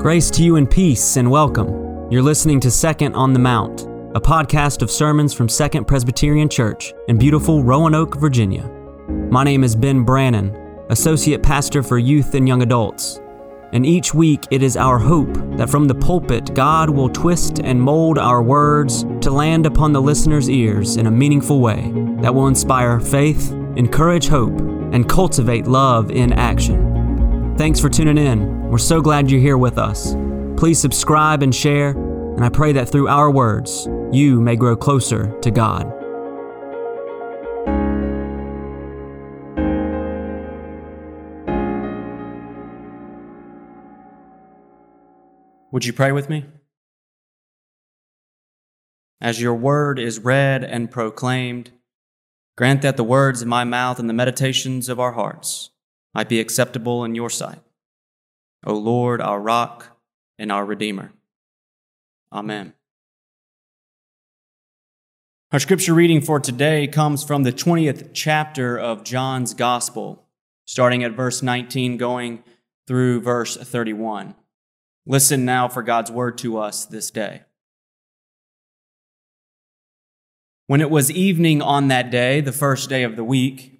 Grace to you and peace and welcome. You're listening to Second on the Mount, a podcast of sermons from Second Presbyterian Church in beautiful Roanoke, Virginia. My name is Ben Brannon, Associate Pastor for Youth and Young Adults. And each week it is our hope that from the pulpit God will twist and mold our words to land upon the listener's ears in a meaningful way that will inspire faith, encourage hope, and cultivate love in action. Thanks for tuning in. We're so glad you're here with us. Please subscribe and share, and I pray that through our words, you may grow closer to God. Would you pray with me? As your word is read and proclaimed, grant that the words of my mouth and the meditations of our hearts might be acceptable in your sight. O Lord, our rock and our redeemer. Amen. Our scripture reading for today comes from the 20th chapter of John's Gospel, starting at verse 19, going through verse 31. Listen now for God's word to us this day. When it was evening on that day, the first day of the week,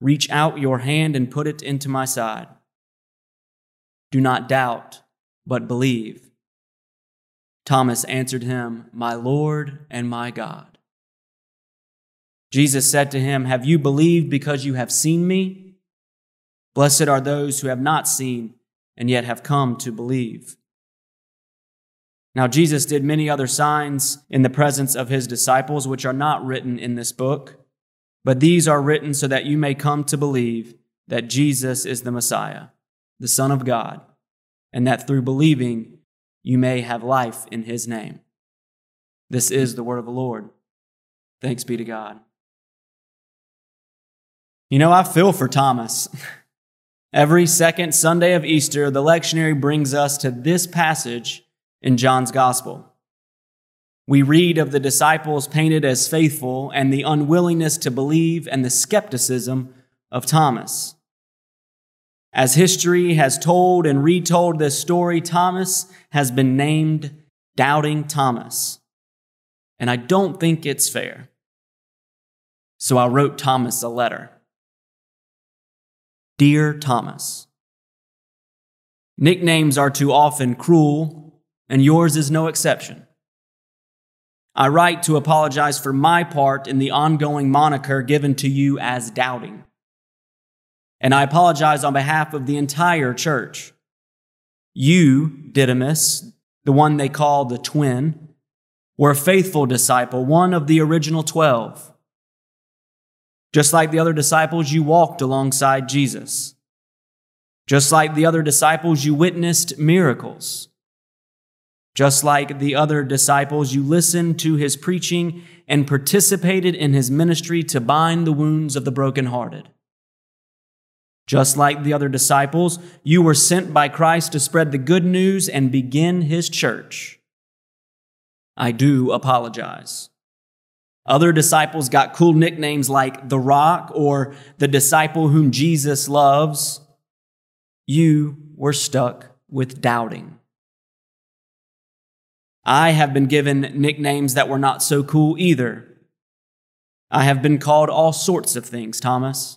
Reach out your hand and put it into my side. Do not doubt, but believe. Thomas answered him, My Lord and my God. Jesus said to him, Have you believed because you have seen me? Blessed are those who have not seen and yet have come to believe. Now, Jesus did many other signs in the presence of his disciples, which are not written in this book. But these are written so that you may come to believe that Jesus is the Messiah, the Son of God, and that through believing you may have life in his name. This is the word of the Lord. Thanks be to God. You know, I feel for Thomas. Every second Sunday of Easter, the lectionary brings us to this passage in John's Gospel. We read of the disciples painted as faithful and the unwillingness to believe and the skepticism of Thomas. As history has told and retold this story, Thomas has been named Doubting Thomas. And I don't think it's fair. So I wrote Thomas a letter. Dear Thomas, nicknames are too often cruel, and yours is no exception. I write to apologize for my part in the ongoing moniker given to you as doubting. And I apologize on behalf of the entire church. You, Didymus, the one they call the twin, were a faithful disciple, one of the original twelve. Just like the other disciples, you walked alongside Jesus. Just like the other disciples, you witnessed miracles. Just like the other disciples, you listened to his preaching and participated in his ministry to bind the wounds of the brokenhearted. Just like the other disciples, you were sent by Christ to spread the good news and begin his church. I do apologize. Other disciples got cool nicknames like the rock or the disciple whom Jesus loves. You were stuck with doubting. I have been given nicknames that were not so cool either. I have been called all sorts of things, Thomas.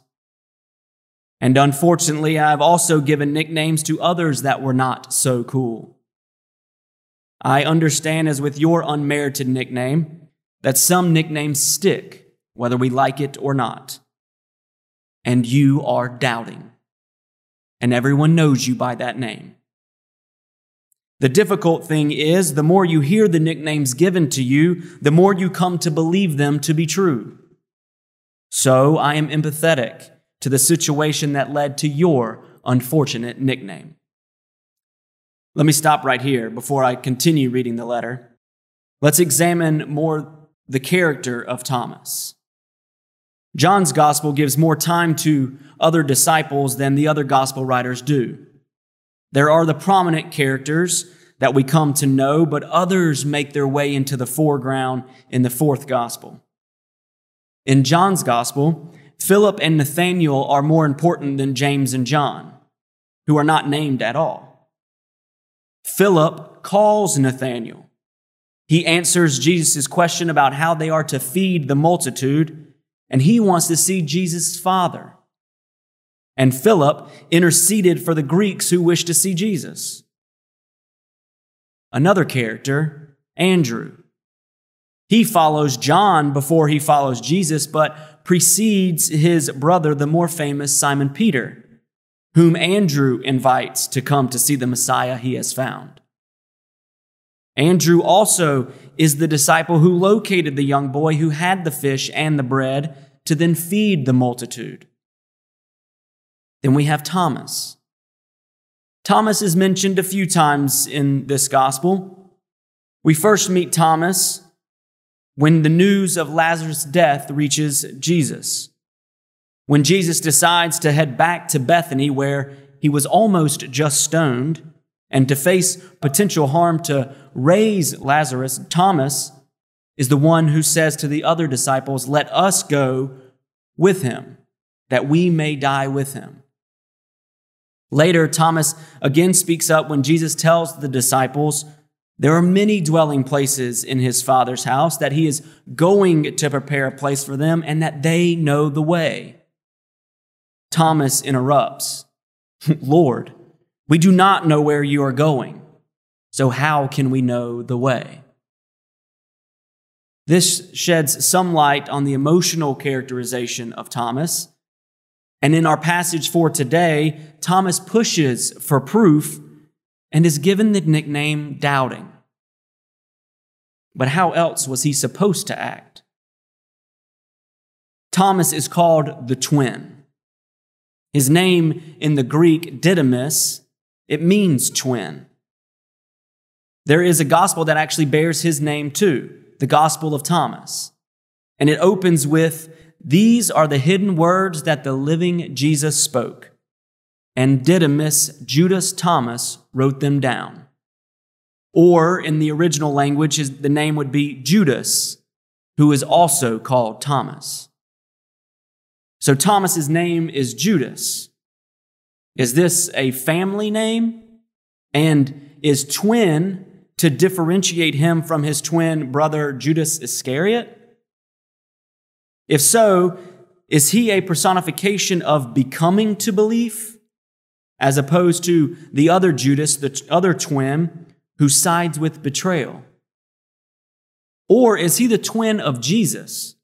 And unfortunately, I have also given nicknames to others that were not so cool. I understand, as with your unmerited nickname, that some nicknames stick, whether we like it or not. And you are doubting. And everyone knows you by that name. The difficult thing is, the more you hear the nicknames given to you, the more you come to believe them to be true. So I am empathetic to the situation that led to your unfortunate nickname. Let me stop right here before I continue reading the letter. Let's examine more the character of Thomas. John's gospel gives more time to other disciples than the other gospel writers do. There are the prominent characters that we come to know, but others make their way into the foreground in the fourth gospel. In John's gospel, Philip and Nathanael are more important than James and John, who are not named at all. Philip calls Nathanael. He answers Jesus' question about how they are to feed the multitude, and he wants to see Jesus' Father. And Philip interceded for the Greeks who wished to see Jesus. Another character, Andrew. He follows John before he follows Jesus, but precedes his brother, the more famous Simon Peter, whom Andrew invites to come to see the Messiah he has found. Andrew also is the disciple who located the young boy who had the fish and the bread to then feed the multitude. Then we have Thomas. Thomas is mentioned a few times in this gospel. We first meet Thomas when the news of Lazarus' death reaches Jesus. When Jesus decides to head back to Bethany, where he was almost just stoned, and to face potential harm to raise Lazarus, Thomas is the one who says to the other disciples, Let us go with him, that we may die with him. Later, Thomas again speaks up when Jesus tells the disciples, There are many dwelling places in his Father's house, that he is going to prepare a place for them, and that they know the way. Thomas interrupts, Lord, we do not know where you are going, so how can we know the way? This sheds some light on the emotional characterization of Thomas. And in our passage for today, Thomas pushes for proof and is given the nickname Doubting. But how else was he supposed to act? Thomas is called the twin. His name in the Greek, Didymus, it means twin. There is a gospel that actually bears his name too, the Gospel of Thomas. And it opens with These are the hidden words that the living Jesus spoke. And Didymus, Judas Thomas, wrote them down. Or in the original language, the name would be Judas, who is also called Thomas. So Thomas's name is Judas. Is this a family name? And is twin to differentiate him from his twin brother Judas Iscariot? If so, is he a personification of becoming to belief, as opposed to the other Judas, the other twin, who sides with betrayal? Or is he the twin of Jesus,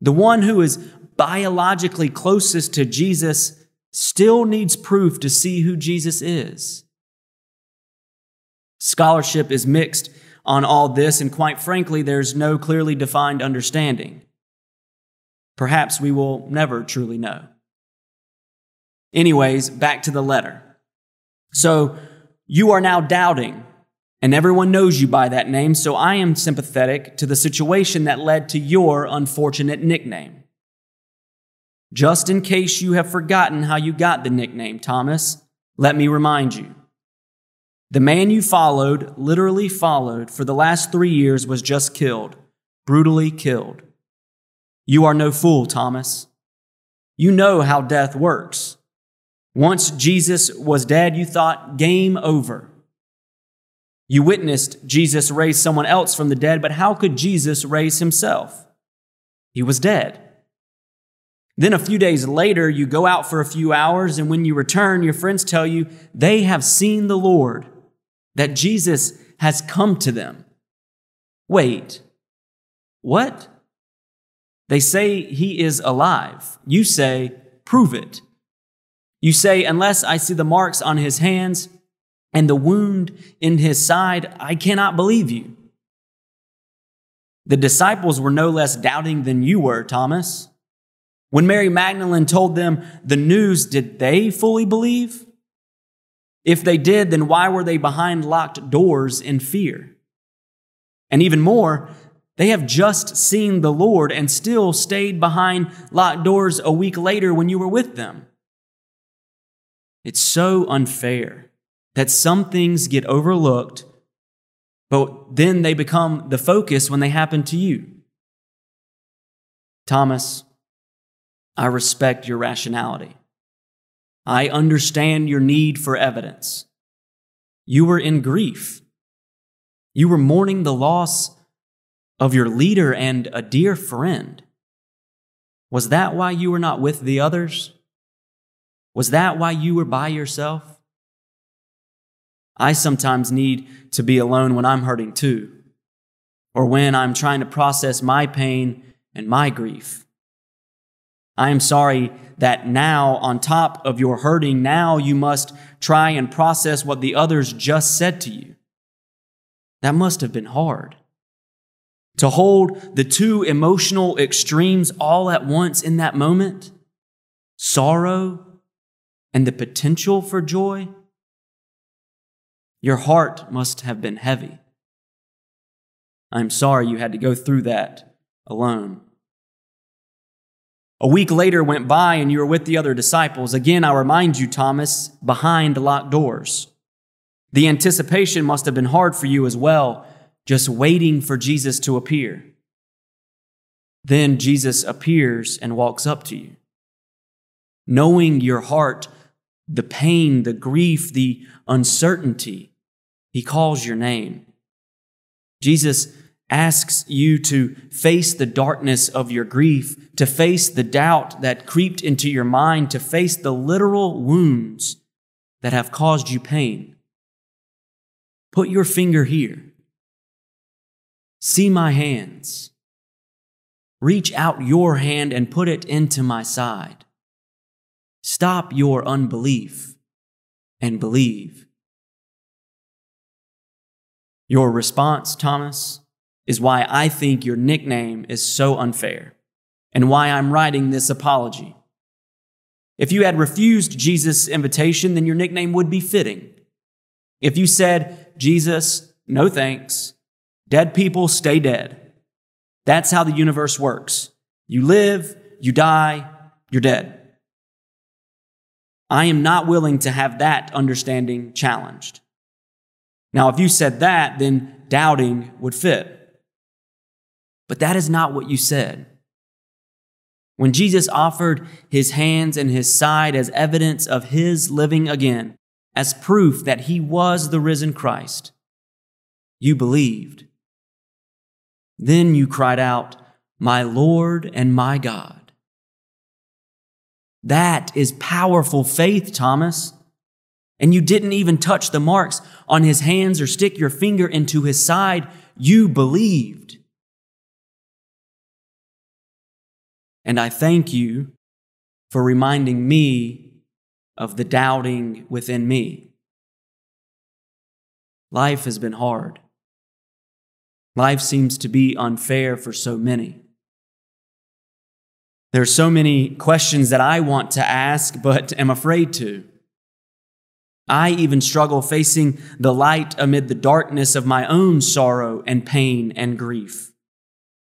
the one who is biologically closest to Jesus still needs proof to see who Jesus is. Scholarship is mixed on all this, and quite frankly, there's no clearly defined understanding. Perhaps we will never truly know. Anyways, back to the letter. So, you are now doubting, and everyone knows you by that name, so I am sympathetic to the situation that led to your unfortunate nickname. Just in case you have forgotten how you got the nickname, Thomas, let me remind you. The man you followed, literally followed, for the last three years was just killed, brutally killed. You are no fool, Thomas. You know how death works. Once Jesus was dead, you thought game over. You witnessed Jesus raise someone else from the dead, but how could Jesus raise himself? He was dead. Then a few days later, you go out for a few hours, and when you return, your friends tell you they have seen the Lord, that Jesus has come to them. Wait, what? They say he is alive. You say, prove it. You say, unless I see the marks on his hands and the wound in his side, I cannot believe you. The disciples were no less doubting than you were, Thomas. When Mary Magdalene told them the news, did they fully believe? If they did, then why were they behind locked doors in fear? And even more, they have just seen the Lord and still stayed behind locked doors a week later when you were with them. It's so unfair that some things get overlooked, but then they become the focus when they happen to you. Thomas, I respect your rationality. I understand your need for evidence. You were in grief. You were mourning the loss of your leader and a dear friend. Was that why you were not with the others? Was that why you were by yourself? I sometimes need to be alone when I'm hurting too, or when I'm trying to process my pain and my grief. I am sorry that now, on top of your hurting, now you must try and process what the others just said to you. That must have been hard. To hold the two emotional extremes all at once in that moment sorrow and the potential for joy, your heart must have been heavy. I'm sorry you had to go through that alone. A week later went by and you were with the other disciples. Again, I remind you, Thomas, behind locked doors. The anticipation must have been hard for you as well, just waiting for Jesus to appear. Then Jesus appears and walks up to you. Knowing your heart the pain, the grief, the uncertainty. He calls your name. Jesus asks you to face the darkness of your grief, to face the doubt that creeped into your mind, to face the literal wounds that have caused you pain. Put your finger here. See my hands. Reach out your hand and put it into my side. Stop your unbelief and believe. Your response, Thomas, is why I think your nickname is so unfair and why I'm writing this apology. If you had refused Jesus' invitation, then your nickname would be fitting. If you said, Jesus, no thanks, dead people stay dead. That's how the universe works. You live, you die, you're dead. I am not willing to have that understanding challenged. Now, if you said that, then doubting would fit. But that is not what you said. When Jesus offered his hands and his side as evidence of his living again, as proof that he was the risen Christ, you believed. Then you cried out, My Lord and my God. That is powerful faith, Thomas. And you didn't even touch the marks on his hands or stick your finger into his side. You believed. And I thank you for reminding me of the doubting within me. Life has been hard. Life seems to be unfair for so many. There are so many questions that I want to ask, but am afraid to. I even struggle facing the light amid the darkness of my own sorrow and pain and grief.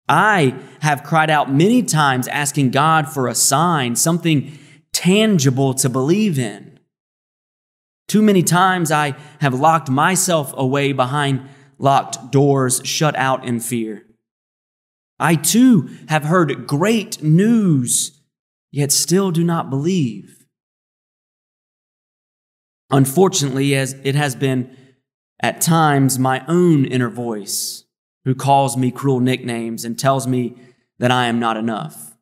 I have cried out many times asking God for a sign, something tangible to believe in. Too many times I have locked myself away behind locked doors, shut out in fear. I too have heard great news, yet still do not believe. Unfortunately, as it has been at times my own inner voice who calls me cruel nicknames and tells me that I am not enough.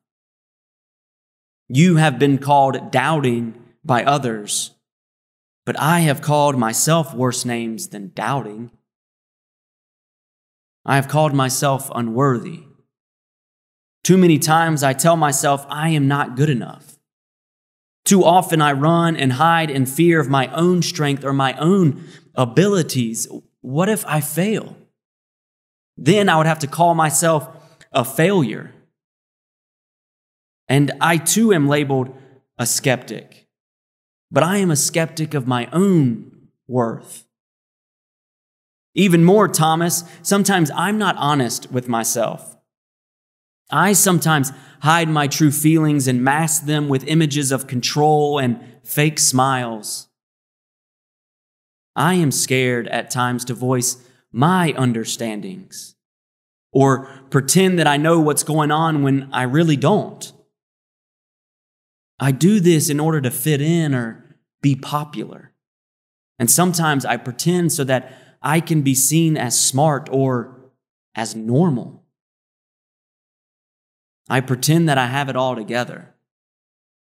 You have been called doubting by others but I have called myself worse names than doubting. I have called myself unworthy. Too many times I tell myself I am not good enough. Too often I run and hide in fear of my own strength or my own abilities. What if I fail? Then I would have to call myself a failure. And I too am labeled a skeptic but I am a skeptic of my own worth. Even more, Thomas, sometimes I'm not honest with myself. I sometimes hide my true feelings and mask them with images of control and fake smiles. I am scared at times to voice my understandings or pretend that I know what's going on when I really don't. I do this in order to fit in or be popular. And sometimes I pretend so that I can be seen as smart or as normal. I pretend that I have it all together.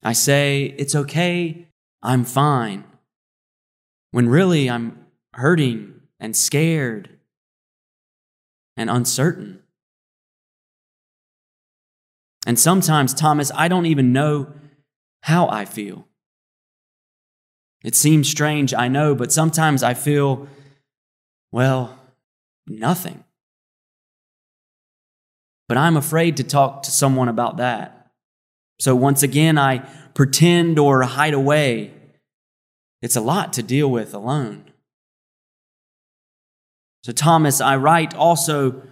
I say, it's okay, I'm fine, when really I'm hurting and scared and uncertain. And sometimes, Thomas, I don't even know how I feel. It seems strange, I know, but sometimes I feel, well, nothing. But I'm afraid to talk to someone about that. So once again, I pretend or hide away. It's a lot to deal with alone. So, Thomas, I write also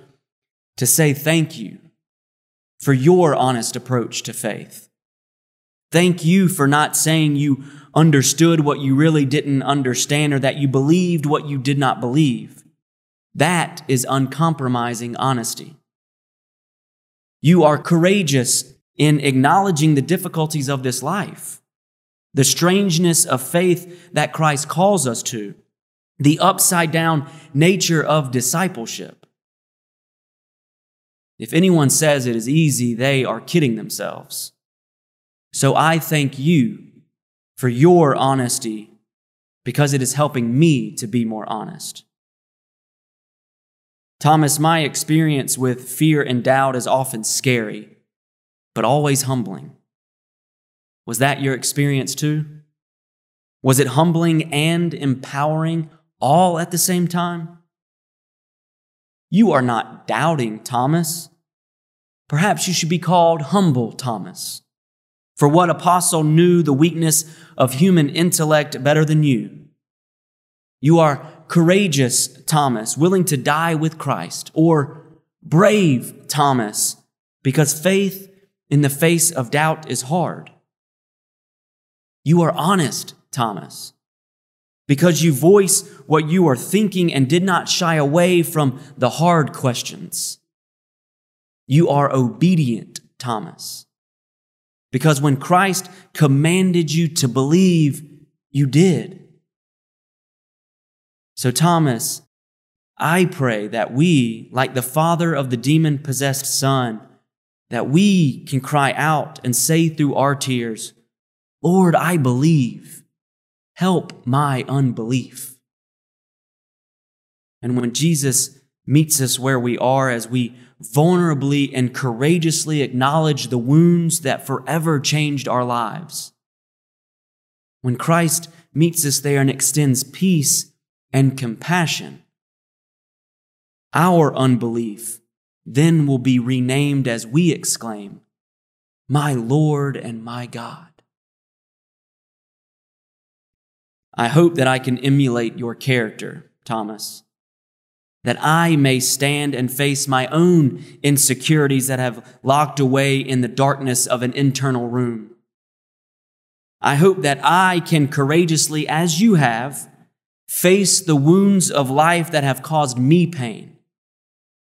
to say thank you for your honest approach to faith. Thank you for not saying you understood what you really didn't understand or that you believed what you did not believe. That is uncompromising honesty. You are courageous in acknowledging the difficulties of this life, the strangeness of faith that Christ calls us to, the upside down nature of discipleship. If anyone says it is easy, they are kidding themselves. So I thank you for your honesty because it is helping me to be more honest. Thomas, my experience with fear and doubt is often scary, but always humbling. Was that your experience too? Was it humbling and empowering all at the same time? You are not doubting, Thomas. Perhaps you should be called humble, Thomas. For what apostle knew the weakness of human intellect better than you? You are courageous, Thomas, willing to die with Christ, or brave, Thomas, because faith in the face of doubt is hard. You are honest, Thomas, because you voice what you are thinking and did not shy away from the hard questions. You are obedient, Thomas because when Christ commanded you to believe, you did. So, Thomas, I pray that we, like the father of the demon possessed son, that we can cry out and say through our tears, Lord, I believe. Help my unbelief. And when Jesus meets us where we are as we vulnerably and courageously acknowledge the wounds that forever changed our lives. When Christ meets us there and extends peace and compassion, our unbelief then will be renamed as we exclaim, My Lord and my God. I hope that I can emulate your character, Thomas that I may stand and face my own insecurities that have locked away in the darkness of an internal room. I hope that I can courageously, as you have, face the wounds of life that have caused me pain,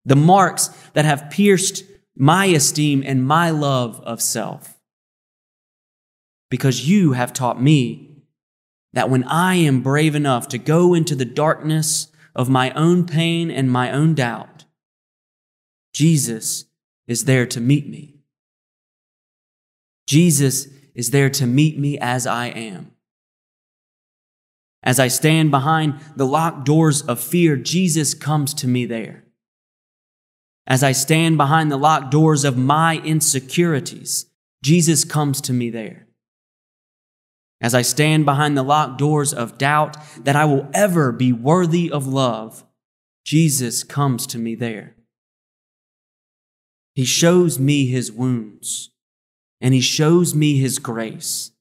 the marks that have pierced my esteem and my love of self. Because you have taught me that when I am brave enough to go into the darkness of my own pain and my own doubt, Jesus is there to meet me. Jesus is there to meet me as I am. As I stand behind the locked doors of fear, Jesus comes to me there. As I stand behind the locked doors of my insecurities, Jesus comes to me there. As I stand behind the locked doors of doubt that I will ever be worthy of love, Jesus comes to me there. He shows me his wounds and he shows me his grace.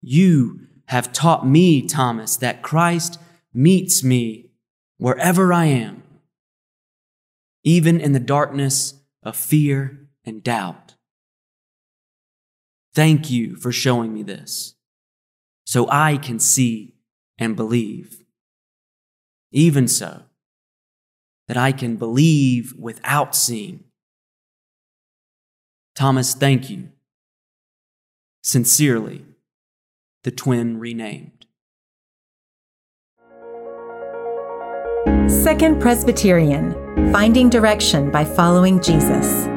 You have taught me, Thomas, that Christ meets me wherever I am, even in the darkness of fear and doubt. Thank you for showing me this so I can see and believe. Even so, that I can believe without seeing Thomas, thank you. Sincerely, the twin renamed. Second Presbyterian Finding Direction by Following Jesus.